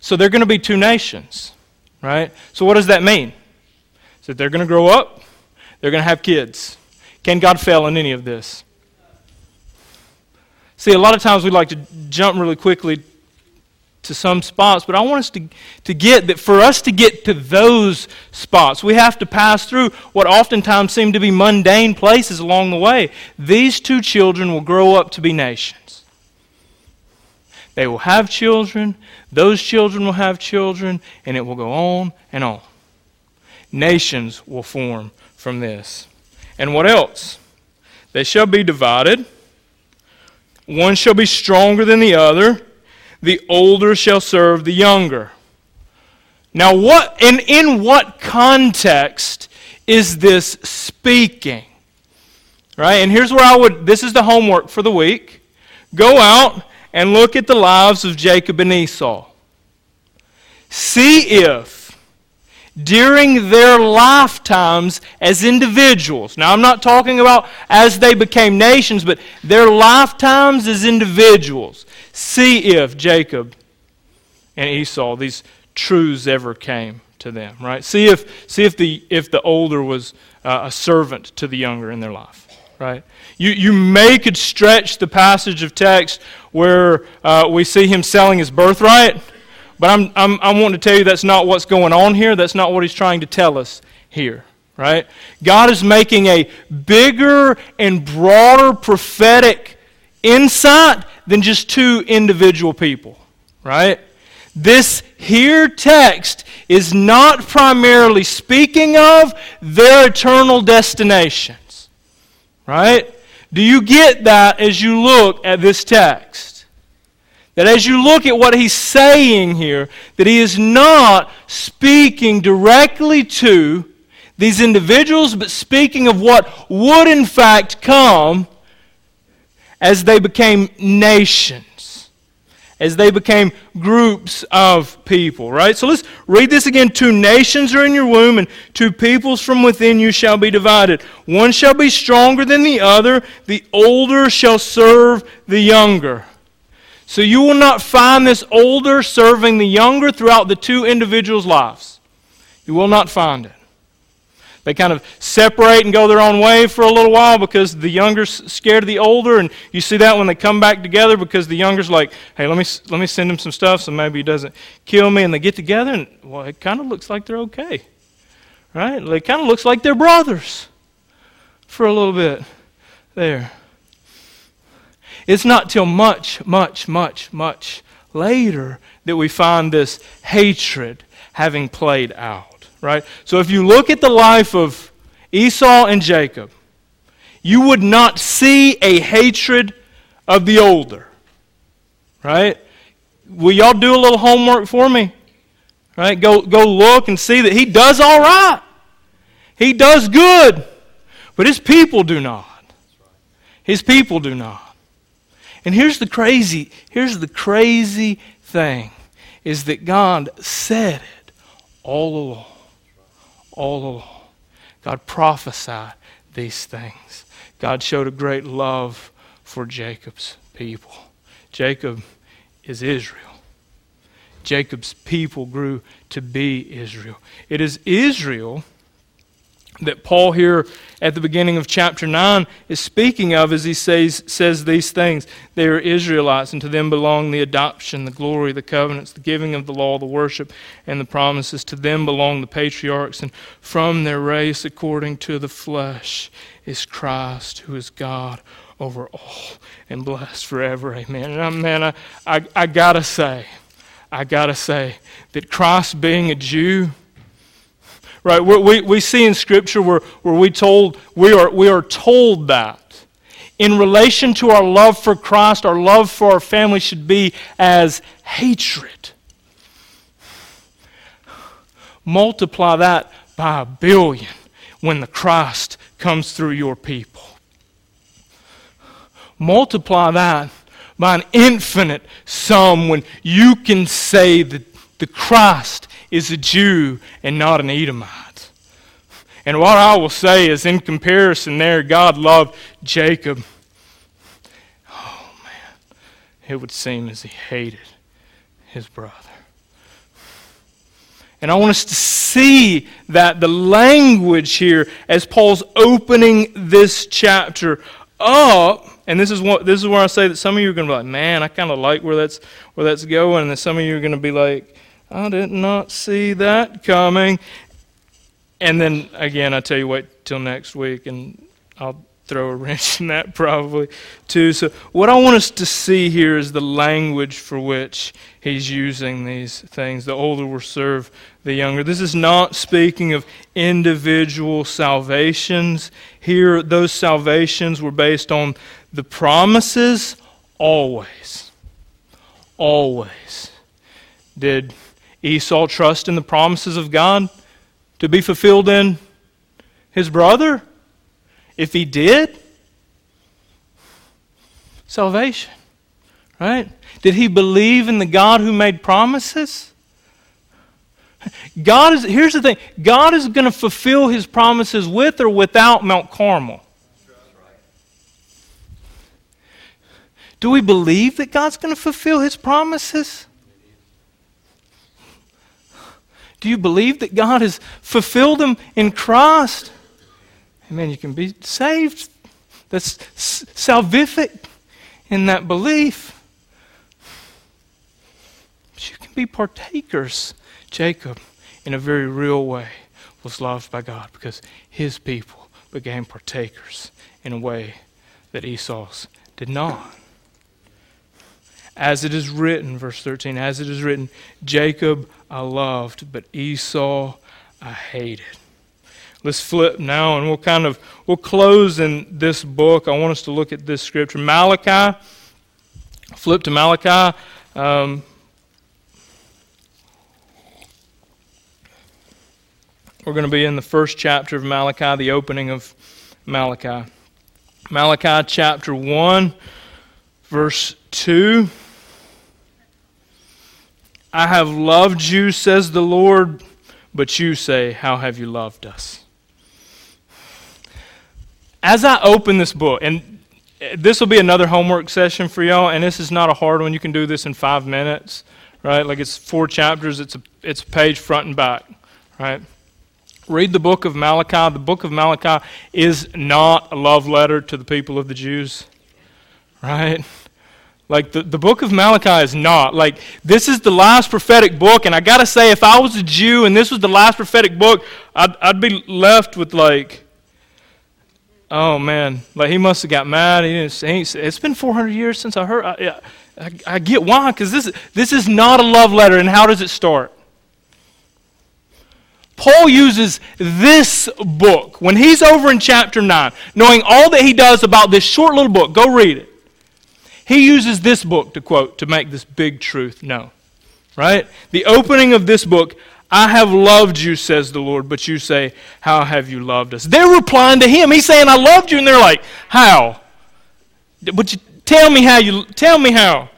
So they're going to be two nations, right? So what does that mean? So they're going to grow up, they're going to have kids. Can God fail in any of this? See, a lot of times we like to jump really quickly to some spots, but I want us to, to get that for us to get to those spots, we have to pass through what oftentimes seem to be mundane places along the way. These two children will grow up to be nations. They will have children, those children will have children, and it will go on and on. Nations will form from this. And what else? They shall be divided. One shall be stronger than the other the older shall serve the younger. Now, what and in what context is this speaking? Right? And here's where I would this is the homework for the week. Go out and look at the lives of Jacob and Esau. See if during their lifetimes as individuals. Now, I'm not talking about as they became nations, but their lifetimes as individuals. See if Jacob and Esau, these truths ever came to them, right? See if, see if, the, if the older was uh, a servant to the younger in their life, right? You, you may could stretch the passage of text where uh, we see him selling his birthright but I'm, I'm, I'm wanting to tell you that's not what's going on here. That's not what he's trying to tell us here, right? God is making a bigger and broader prophetic insight than just two individual people, right? This here text is not primarily speaking of their eternal destinations, right? Do you get that as you look at this text? That as you look at what he's saying here, that he is not speaking directly to these individuals, but speaking of what would in fact come as they became nations, as they became groups of people, right? So let's read this again. Two nations are in your womb, and two peoples from within you shall be divided. One shall be stronger than the other, the older shall serve the younger. So you will not find this older serving the younger throughout the two individuals' lives. You will not find it. They kind of separate and go their own way for a little while because the younger's scared of the older, and you see that when they come back together because the younger's like, "Hey, let me let me send him some stuff so maybe he doesn't kill me." And they get together, and well, it kind of looks like they're okay, right? It kind of looks like they're brothers for a little bit there. It's not till much, much, much, much later that we find this hatred having played out, right? So if you look at the life of Esau and Jacob, you would not see a hatred of the older, right? will y'all do a little homework for me? Right? Go, go look and see that he does all right. He does good. But his people do not. His people do not. And here's the crazy, here's the crazy thing is that God said it all along. All along. God prophesied these things. God showed a great love for Jacob's people. Jacob is Israel. Jacob's people grew to be Israel. It is Israel that Paul here at the beginning of chapter 9 is speaking of as he says, says these things. They are Israelites, and to them belong the adoption, the glory, the covenants, the giving of the law, the worship, and the promises. To them belong the patriarchs, and from their race, according to the flesh, is Christ, who is God over all and blessed forever. Amen. And I, man, I, I, I gotta say, I gotta say that Christ being a Jew, Right? We, we see in Scripture where, where we, told, we, are, we are told that. In relation to our love for Christ, our love for our family should be as hatred. Multiply that by a billion when the Christ comes through your people. Multiply that by an infinite sum when you can say that the Christ is a Jew and not an Edomite. And what I will say is, in comparison, there, God loved Jacob. Oh, man. It would seem as he hated his brother. And I want us to see that the language here, as Paul's opening this chapter up, and this is what this is where I say that some of you are going to be like, man, I kind of like where that's where that's going, and then some of you are going to be like, I did not see that coming. And then again, I tell you, wait till next week, and I'll throw a wrench in that probably too. So, what I want us to see here is the language for which he's using these things. The older will serve the younger. This is not speaking of individual salvations. Here, those salvations were based on the promises always. Always. Did Esau trust in the promises of God to be fulfilled in his brother? If he did, salvation, right? Did he believe in the God who made promises? God is, here's the thing God is going to fulfill his promises with or without Mount Carmel. Do we believe that God's going to fulfill his promises? Do you believe that God has fulfilled them in Christ? Amen. You can be saved. That's salvific in that belief. But you can be partakers. Jacob, in a very real way, was loved by God because his people became partakers in a way that Esau's did not. As it is written, verse 13, as it is written, Jacob I loved, but Esau I hated. Let's flip now and we'll kind of we'll close in this book. I want us to look at this scripture. Malachi. Flip to Malachi. Um, we're going to be in the first chapter of Malachi, the opening of Malachi. Malachi chapter 1, verse 2. I have loved you, says the Lord, but you say, How have you loved us? As I open this book, and this will be another homework session for y'all, and this is not a hard one. You can do this in five minutes, right? Like it's four chapters, it's a, it's a page front and back, right? Read the book of Malachi. The book of Malachi is not a love letter to the people of the Jews, right? Like the, the book of Malachi is not. Like this is the last prophetic book, and I gotta say, if I was a Jew and this was the last prophetic book, I'd, I'd be left with like, oh man, like he must have got mad. He didn't. He, it's been 400 years since I heard. I, I, I get why, because this this is not a love letter. And how does it start? Paul uses this book when he's over in chapter 9, knowing all that he does about this short little book. Go read it he uses this book to quote to make this big truth known. Right? The opening of this book, I have loved you, says the Lord, but you say, How have you loved us? They're replying to him. He's saying, I loved you, and they're like, How? But you tell me how you tell me how?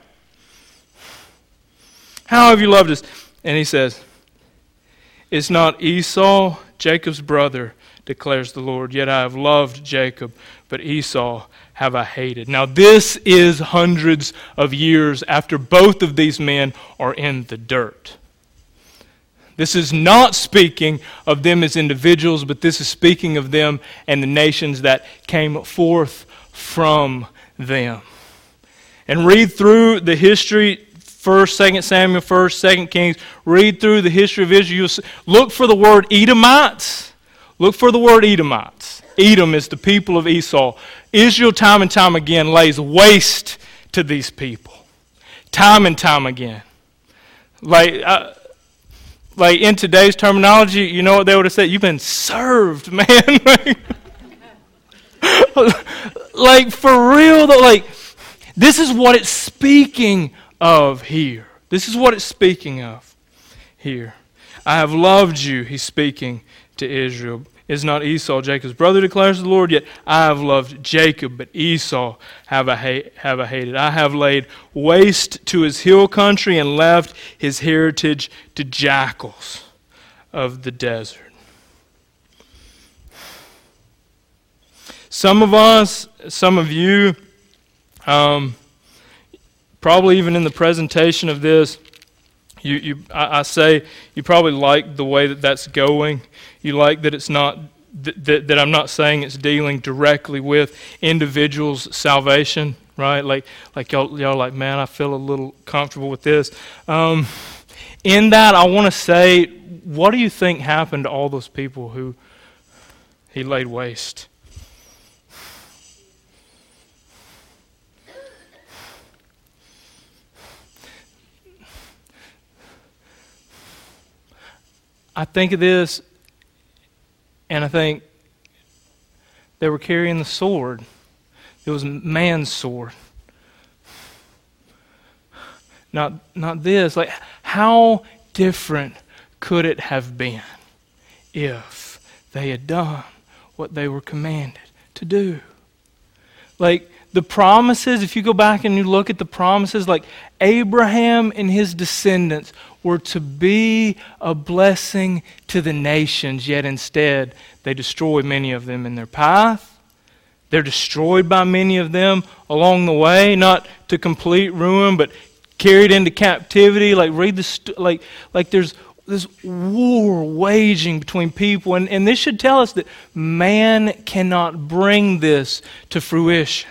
How have you loved us? And he says, It's not Esau, Jacob's brother, declares the Lord. Yet I have loved Jacob, but Esau have I hated. Now, this is hundreds of years after both of these men are in the dirt. This is not speaking of them as individuals, but this is speaking of them and the nations that came forth from them. And read through the history, 1st, 2nd Samuel, 1st, 2nd Kings. Read through the history of Israel. Look for the word Edomites Look for the word Edomites. Edom is the people of Esau. Israel, time and time again, lays waste to these people. Time and time again. Like, uh, like in today's terminology, you know what they would have said? You've been served, man. like, for real, though, like, this is what it's speaking of here. This is what it's speaking of here. I have loved you, he's speaking to Israel. Is not Esau Jacob's brother, declares the Lord? Yet I have loved Jacob, but Esau have I, ha- have I hated. I have laid waste to his hill country and left his heritage to jackals of the desert. Some of us, some of you, um, probably even in the presentation of this, you, you, I, I, say you probably like the way that that's going. You like that it's not that, that I'm not saying it's dealing directly with individuals' salvation, right? Like like y'all y'all like, man, I feel a little comfortable with this. Um, in that, I want to say, what do you think happened to all those people who he laid waste? I think of this and I think they were carrying the sword. It was man's sword. Not, not this. Like, how different could it have been if they had done what they were commanded to do? Like, the promises, if you go back and you look at the promises, like Abraham and his descendants were to be a blessing to the nations, yet instead they destroy many of them in their path. They're destroyed by many of them along the way, not to complete ruin, but carried into captivity. Like read the st- like like there's this war waging between people, and, and this should tell us that man cannot bring this to fruition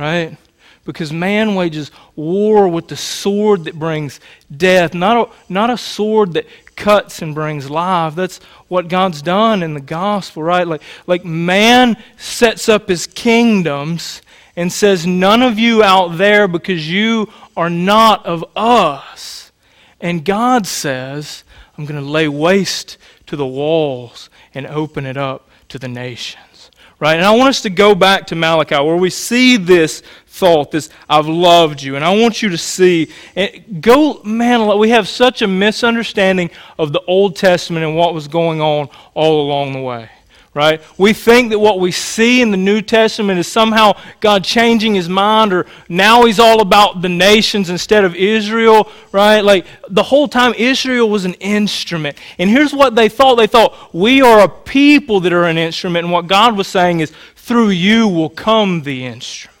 right? Because man wages war with the sword that brings death, not a, not a sword that cuts and brings life. That's what God's done in the gospel, right? Like, like man sets up his kingdoms and says, None of you out there because you are not of us. And God says, I'm going to lay waste to the walls and open it up to the nations. right? And I want us to go back to Malachi where we see this thought, this I've loved you. And I want you to see, and go, man, we have such a misunderstanding of the Old Testament and what was going on all along the way right? We think that what we see in the New Testament is somehow God changing his mind or now he's all about the nations instead of Israel, right? Like the whole time Israel was an instrument. And here's what they thought they thought, we are a people that are an instrument. And what God was saying is, through you will come the instrument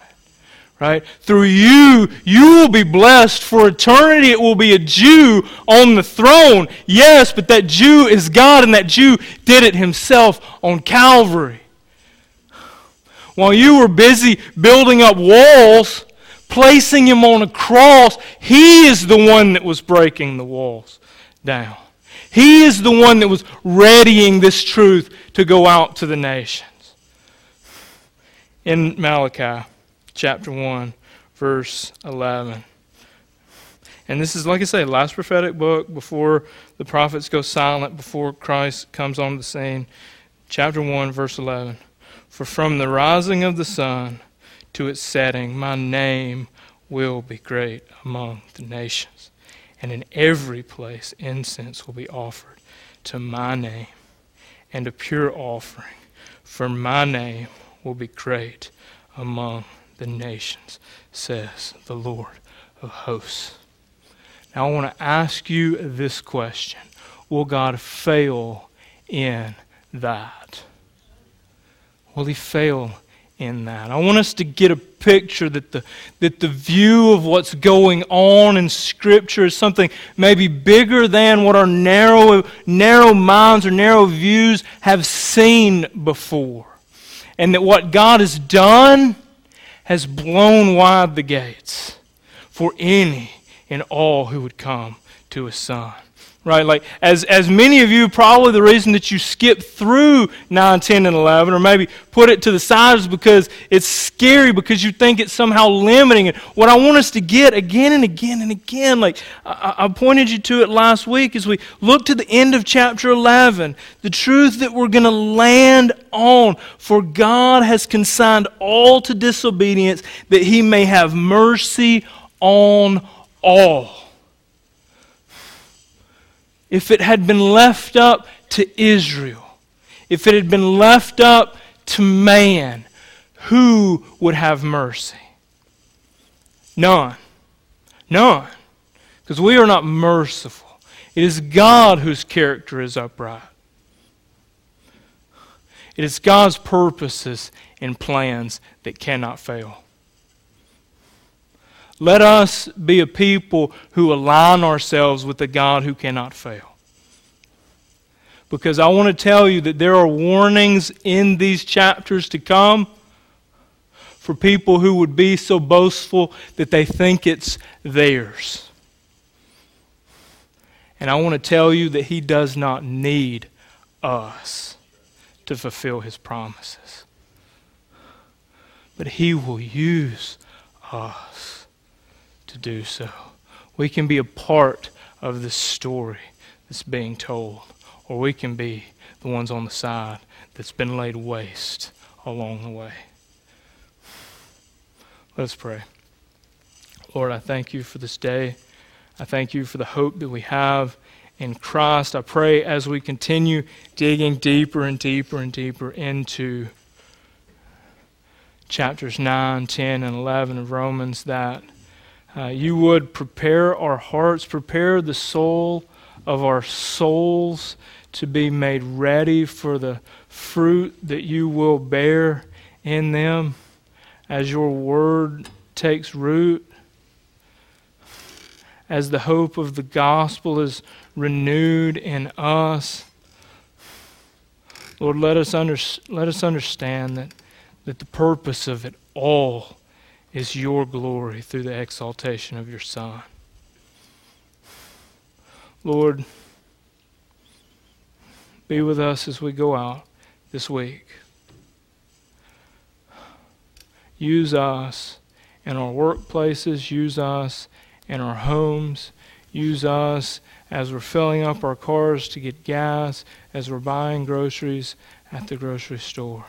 right? Through you, you will be blessed for eternity. It will be a Jew on the throne. Yes, but that Jew is God, and that Jew did it himself on Calvary. While you were busy building up walls, placing him on a cross, he is the one that was breaking the walls down. He is the one that was readying this truth to go out to the nations. In Malachi chapter 1, verse 11. And this is, like I say, last prophetic book before the prophets go silent, before Christ comes on the scene. Chapter 1, verse 11. For from the rising of the sun to its setting, my name will be great among the nations. And in every place, incense will be offered to my name, and a pure offering, for my name will be great among the nations, says the Lord of hosts. Now, I want to ask you this question Will God fail in that? Will He fail in that. I want us to get a picture that the, that the view of what's going on in Scripture is something maybe bigger than what our narrow, narrow minds or narrow views have seen before. And that what God has done has blown wide the gates for any and all who would come to His Son right? Like, as, as many of you, probably the reason that you skip through 9, 10, and 11, or maybe put it to the side is because it's scary, because you think it's somehow limiting it. What I want us to get again and again and again, like I, I pointed you to it last week, as we look to the end of chapter 11, the truth that we're going to land on. For God has consigned all to disobedience, that he may have mercy on all if it had been left up to Israel, if it had been left up to man, who would have mercy? None. None. Because we are not merciful. It is God whose character is upright. It is God's purposes and plans that cannot fail. Let us be a people who align ourselves with the God who cannot fail. Because I want to tell you that there are warnings in these chapters to come for people who would be so boastful that they think it's theirs. And I want to tell you that He does not need us to fulfill His promises. But He will use us to do so. We can be a part of this story that's being told, or we can be the ones on the side that's been laid waste along the way. Let's pray. Lord, I thank you for this day. I thank you for the hope that we have in Christ. I pray as we continue digging deeper and deeper and deeper into chapters 9, 10, and 11 of Romans that uh, you would prepare our hearts, prepare the soul of our souls to be made ready for the fruit that you will bear in them as your word takes root, as the hope of the gospel is renewed in us. Lord, let us, under, let us understand that, that the purpose of it all is your glory through the exaltation of your Son. Lord, be with us as we go out this week. Use us in our workplaces, use us in our homes, use us as we're filling up our cars to get gas, as we're buying groceries at the grocery store.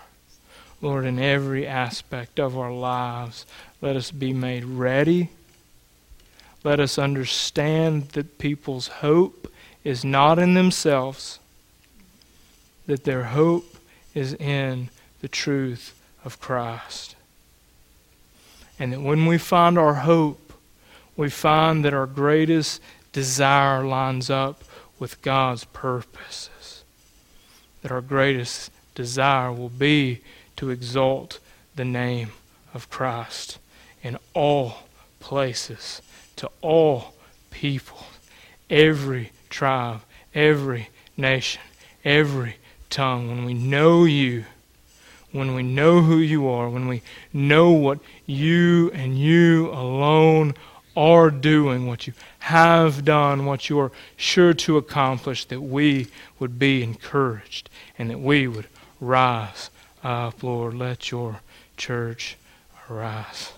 Lord, in every aspect of our lives, let us be made ready. Let us understand that people's hope is not in themselves, that their hope is in the truth of Christ. And that when we find our hope, we find that our greatest desire lines up with God's purposes. That our greatest desire will be to exalt the name of Christ in all places, to all people, every tribe, every nation, every tongue. When we know you, when we know who you are, when we know what you and you alone are doing, what you have done, what you are sure to accomplish, that we would be encouraged and that we would rise up, Lord. Let your church arise.